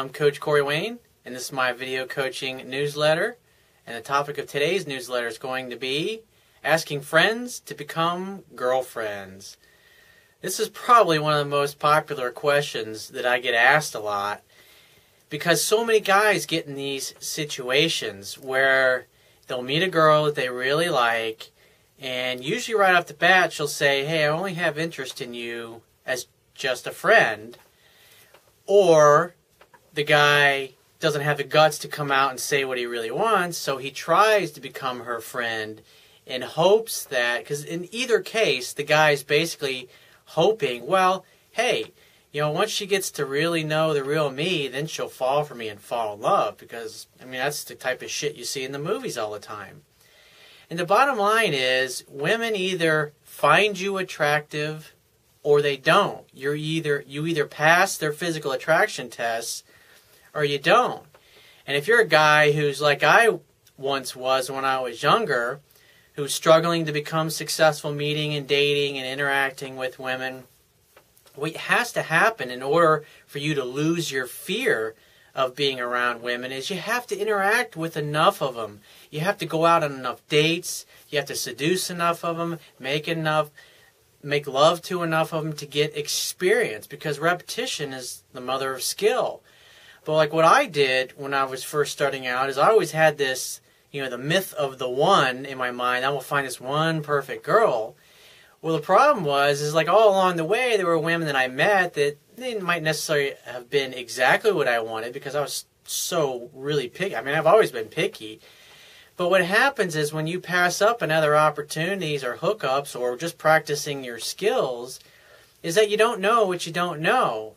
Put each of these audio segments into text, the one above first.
I'm Coach Corey Wayne, and this is my video coaching newsletter. And the topic of today's newsletter is going to be asking friends to become girlfriends. This is probably one of the most popular questions that I get asked a lot because so many guys get in these situations where they'll meet a girl that they really like, and usually right off the bat, she'll say, Hey, I only have interest in you as just a friend. Or the guy doesn't have the guts to come out and say what he really wants, so he tries to become her friend in hopes that, because in either case, the guy's basically hoping, well, hey, you know, once she gets to really know the real me, then she'll fall for me and fall in love because, I mean, that's the type of shit you see in the movies all the time. And the bottom line is women either find you attractive or they don't. You're either you either pass their physical attraction tests or you don't. And if you're a guy who's like I once was when I was younger, who's struggling to become successful meeting and dating and interacting with women, what has to happen in order for you to lose your fear of being around women is you have to interact with enough of them. You have to go out on enough dates. You have to seduce enough of them, make enough, make love to enough of them to get experience because repetition is the mother of skill. But like what I did when I was first starting out is I always had this, you know, the myth of the one in my mind. I will find this one perfect girl. Well, the problem was, is like all along the way, there were women that I met that they might necessarily have been exactly what I wanted because I was so really picky. I mean, I've always been picky. But what happens is when you pass up on other opportunities or hookups or just practicing your skills, is that you don't know what you don't know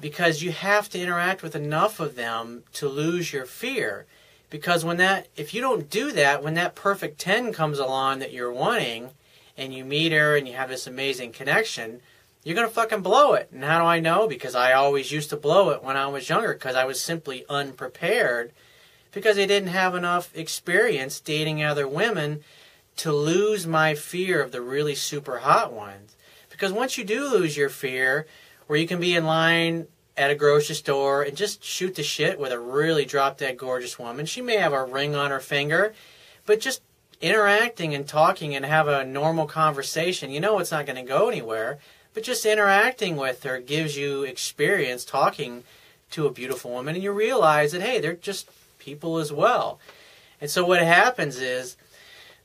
because you have to interact with enough of them to lose your fear. Because when that, if you don't do that, when that perfect 10 comes along that you're wanting, and you meet her and you have this amazing connection, you're going to fucking blow it. And how do I know? Because I always used to blow it when I was younger because I was simply unprepared because I didn't have enough experience dating other women to lose my fear of the really super hot ones. Because once you do lose your fear, where you can be in line at a grocery store and just shoot the shit with a really drop dead gorgeous woman. She may have a ring on her finger, but just interacting and talking and have a normal conversation, you know it's not going to go anywhere. But just interacting with her gives you experience talking to a beautiful woman, and you realize that hey, they're just people as well. And so what happens is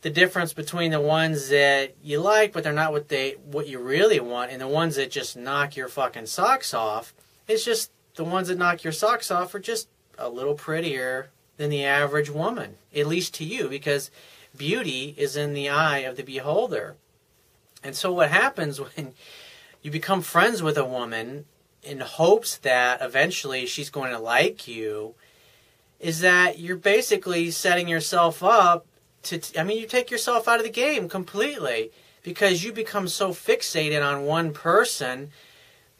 the difference between the ones that you like but they're not what they what you really want and the ones that just knock your fucking socks off it's just the ones that knock your socks off are just a little prettier than the average woman at least to you because beauty is in the eye of the beholder. And so, what happens when you become friends with a woman in hopes that eventually she's going to like you is that you're basically setting yourself up to, I mean, you take yourself out of the game completely because you become so fixated on one person.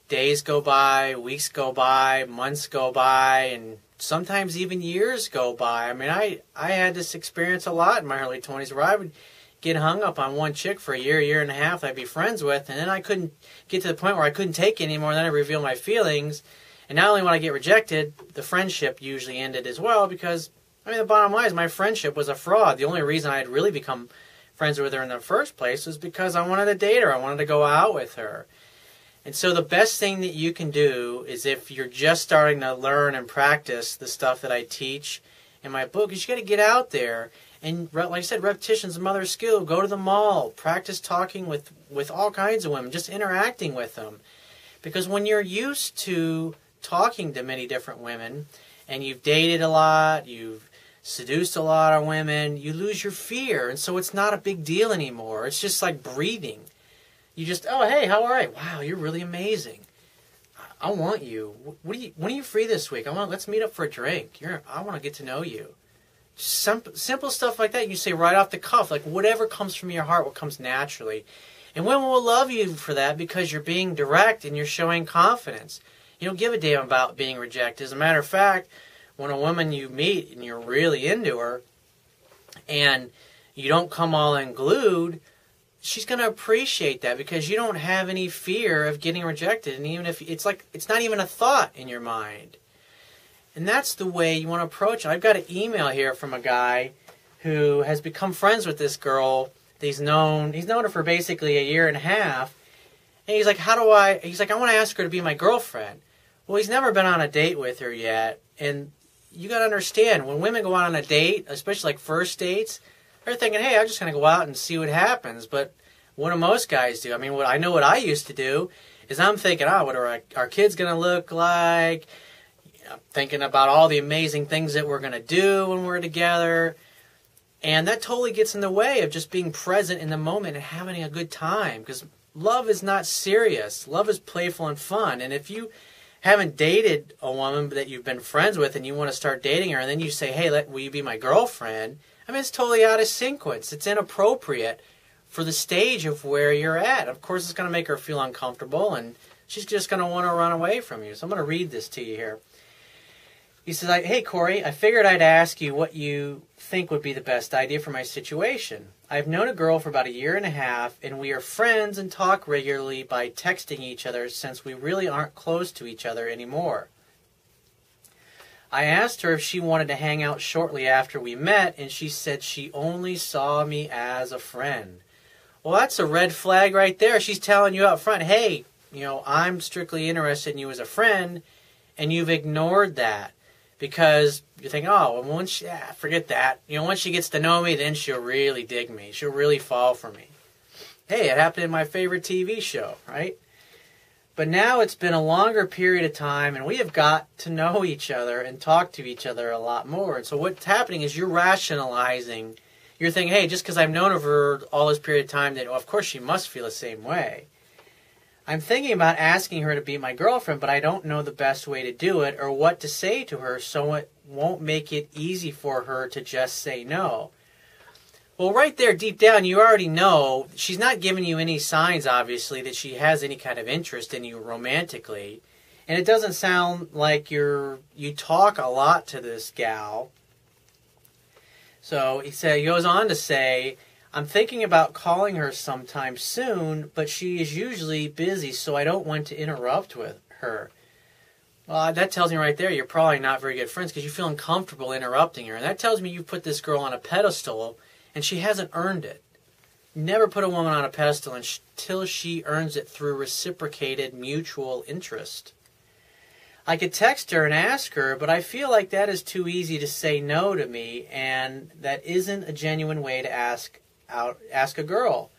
Days go by, weeks go by, months go by, and sometimes even years go by. I mean, I I had this experience a lot in my early 20s where I would get hung up on one chick for a year, year and a half I'd be friends with, and then I couldn't get to the point where I couldn't take it anymore, and then I reveal my feelings. And not only when I get rejected, the friendship usually ended as well because I mean the bottom line is my friendship was a fraud. The only reason I had really become friends with her in the first place was because I wanted to date her. I wanted to go out with her. And so the best thing that you can do is if you're just starting to learn and practice the stuff that I teach in my book, is you got to get out there and like I said, repetition's the mother skill. Go to the mall, practice talking with with all kinds of women, just interacting with them. Because when you're used to talking to many different women and you've dated a lot, you've seduced a lot of women, you lose your fear. And so it's not a big deal anymore. It's just like breathing. You just, oh, hey, how are you? Wow, you're really amazing. I want you. What are you? When are you free this week? I want. Let's meet up for a drink. You're. I want to get to know you. Simple, simple stuff like that. You say right off the cuff, like whatever comes from your heart, what comes naturally, and women will love you for that because you're being direct and you're showing confidence. You don't give a damn about being rejected. As a matter of fact, when a woman you meet and you're really into her, and you don't come all unglued, she's going to appreciate that because you don't have any fear of getting rejected and even if it's like it's not even a thought in your mind And that's the way you want to approach it. I've got an email here from a guy who has become friends with this girl. He's known he's known her for basically a year and a half. And he's like, How do I he's like, I want to ask her to be my girlfriend. Well, he's never been on a date with her yet. And you gotta understand, when women go out on a date, especially like first dates, they're thinking, Hey, I'm just gonna go out and see what happens. But what do most guys do? I mean, what I know what I used to do is I'm thinking, oh, what are our, our kids going to look like? I'm thinking about all the amazing things that we're going to do when we're together. And that totally gets in the way of just being present in the moment and having a good time because love is not serious. Love is playful and fun. And if you haven't dated a woman that you've been friends with and you want to start dating her and then you say, hey, let, will you be my girlfriend? I mean, it's totally out of sequence. It's inappropriate for the stage of where you're at. Of course, it's going to make her feel uncomfortable and she's just going to want to run away from you. So I'm going to read this to you here. He says, Hey, Corey, I figured I'd ask you what you think would be the best idea for my situation. I've known a girl for about a year and a half, and we are friends and talk regularly by texting each other since we really aren't close to each other anymore. I asked her if she wanted to hang out shortly after we met, and she said she only saw me as a friend. Well, that's a red flag right there. She's telling you up front, hey, you know, I'm strictly interested in you as a friend, and you've ignored that because you're thinking, oh, well, once yeah, forget that. You know, once she gets to know me, then she'll really dig me. She'll really fall for me. Hey, it happened in my favorite TV show, right? But now it's been a longer period of time, and we have got to know each other and talk to each other a lot more. And so what's happening is you're rationalizing you're thinking, hey, just because I've known her all this period of time, that oh, of course she must feel the same way. I'm thinking about asking her to be my girlfriend, but I don't know the best way to do it or what to say to her so it won't make it easy for her to just say no. Well, right there, deep down, you already know she's not giving you any signs, obviously, that she has any kind of interest in you romantically. And it doesn't sound like you're you talk a lot to this gal. So he said he goes on to say, I'm thinking about calling her sometime soon, but she is usually busy, so I don't want to interrupt with her. Well, that tells me right there you're probably not very good friends because you feel uncomfortable interrupting her. And that tells me you put this girl on a pedestal and she hasn't earned it. Never put a woman on a pedestal until she earns it through reciprocated mutual interest. I could text her and ask her, but I feel like that is too easy to say no to me, and that isn't a genuine way to ask out ask a girl.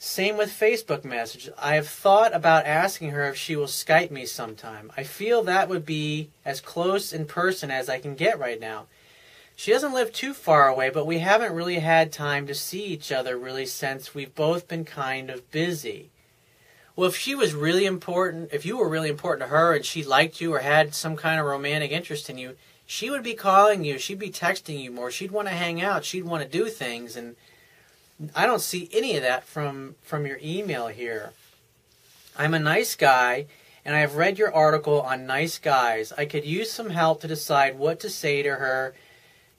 Same with Facebook messages. I have thought about asking her if she will Skype me sometime. I feel that would be as close in person as I can get right now. She doesn't live too far away, but we haven't really had time to see each other really since we've both been kind of busy. Well, if she was really important, if you were really important to her and she liked you or had some kind of romantic interest in you, she would be calling you, she'd be texting you more, she'd want to hang out, she'd want to do things and I don't see any of that from from your email here. I'm a nice guy and I have read your article on nice guys. I could use some help to decide what to say to her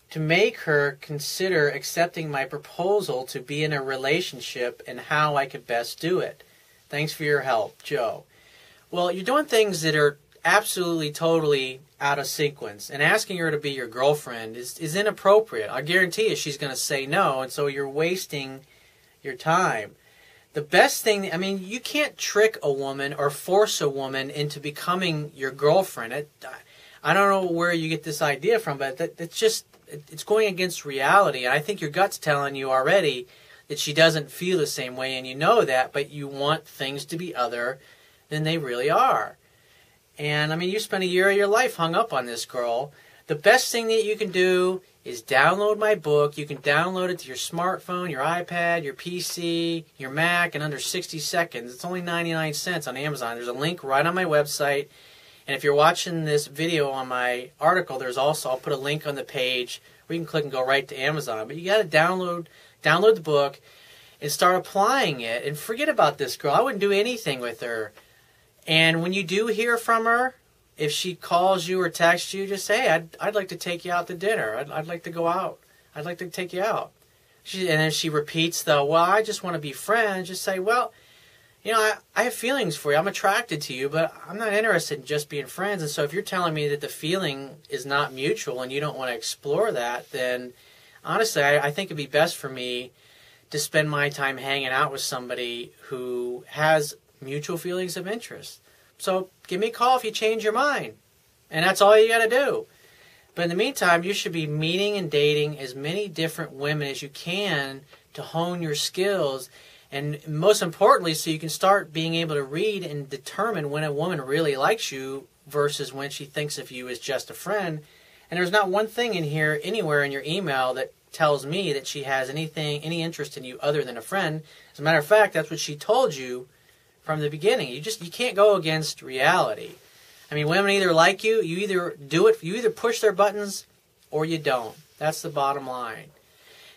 to make her consider accepting my proposal to be in a relationship and how I could best do it. Thanks for your help, Joe. Well, you're doing things that are absolutely, totally out of sequence. And asking her to be your girlfriend is, is inappropriate. I guarantee you she's going to say no, and so you're wasting your time. The best thing, I mean, you can't trick a woman or force a woman into becoming your girlfriend. It, I don't know where you get this idea from, but that, it's just, it's going against reality. And I think your gut's telling you already that she doesn't feel the same way, and you know that, but you want things to be other than they really are. And I mean, you spent a year of your life hung up on this girl. The best thing that you can do is download my book. You can download it to your smartphone, your iPad, your PC, your Mac in under 60 seconds. It's only 99 cents on Amazon. There's a link right on my website. And if you're watching this video on my article, there's also, I'll put a link on the page where you can click and go right to Amazon. But you got to download download the book, and start applying it. And forget about this girl. I wouldn't do anything with her. And when you do hear from her, if she calls you or texts you, just say, I'd, I'd like to take you out to dinner. I'd, I'd like to go out. I'd like to take you out. She, and then she repeats the, well, I just want to be friends. Just say, well, you know, I, I have feelings for you. I'm attracted to you, but I'm not interested in just being friends. And so if you're telling me that the feeling is not mutual and you don't want to explore that, then honestly, I, I think it'd be best for me to spend my time hanging out with somebody who has mutual feelings of interest. So give me a call if you change your mind. And that's all you got to do. But in the meantime, you should be meeting and dating as many different women as you can to hone your skills and most importantly, so you can start being able to read and determine when a woman really likes you versus when she thinks of you as just a friend. And there's not one thing in here anywhere in your email that tells me that she has anything, any interest in you other than a friend. As a matter of fact, that's what she told you from the beginning. You just you can't go against reality. I mean, women either like you, you either do it, you either push their buttons or you don't. That's the bottom line.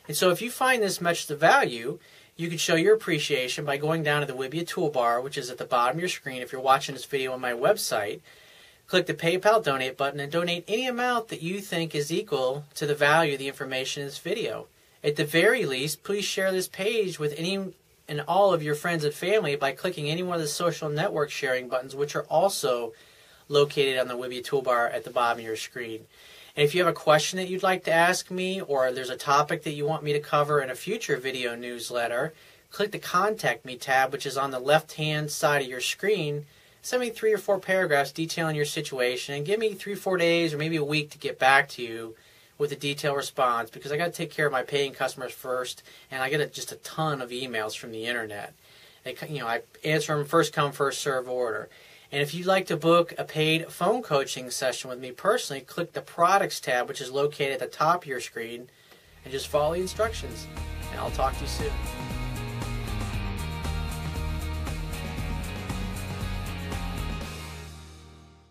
And so if you find this much the value, you can show your appreciation by going down to the Wibiya toolbar, which is at the bottom of your screen if you're watching this video on my website. Click the PayPal donate button and donate any amount that you think is equal to the value of the information in this video. At the very least, please share this page with any and all of your friends and family by clicking any one of the social network sharing buttons, which are also located on the Wibiya toolbar at the bottom of your screen. And if you have a question that you'd like to ask me, or there's a topic that you want me to cover in a future video newsletter, click the Contact Me tab, which is on the left hand side of your screen. Send me three or four paragraphs detailing your situation, and give me three, four days, or maybe a week to get back to you with a detailed response because I got to take care of my paying customers first, and I get a, just a ton of emails from the internet. They, you know, I answer them first come, first serve order. And if you'd like to book a paid phone coaching session with me personally, click the products tab, which is located at the top of your screen, and just follow the instructions. And I'll talk to you soon.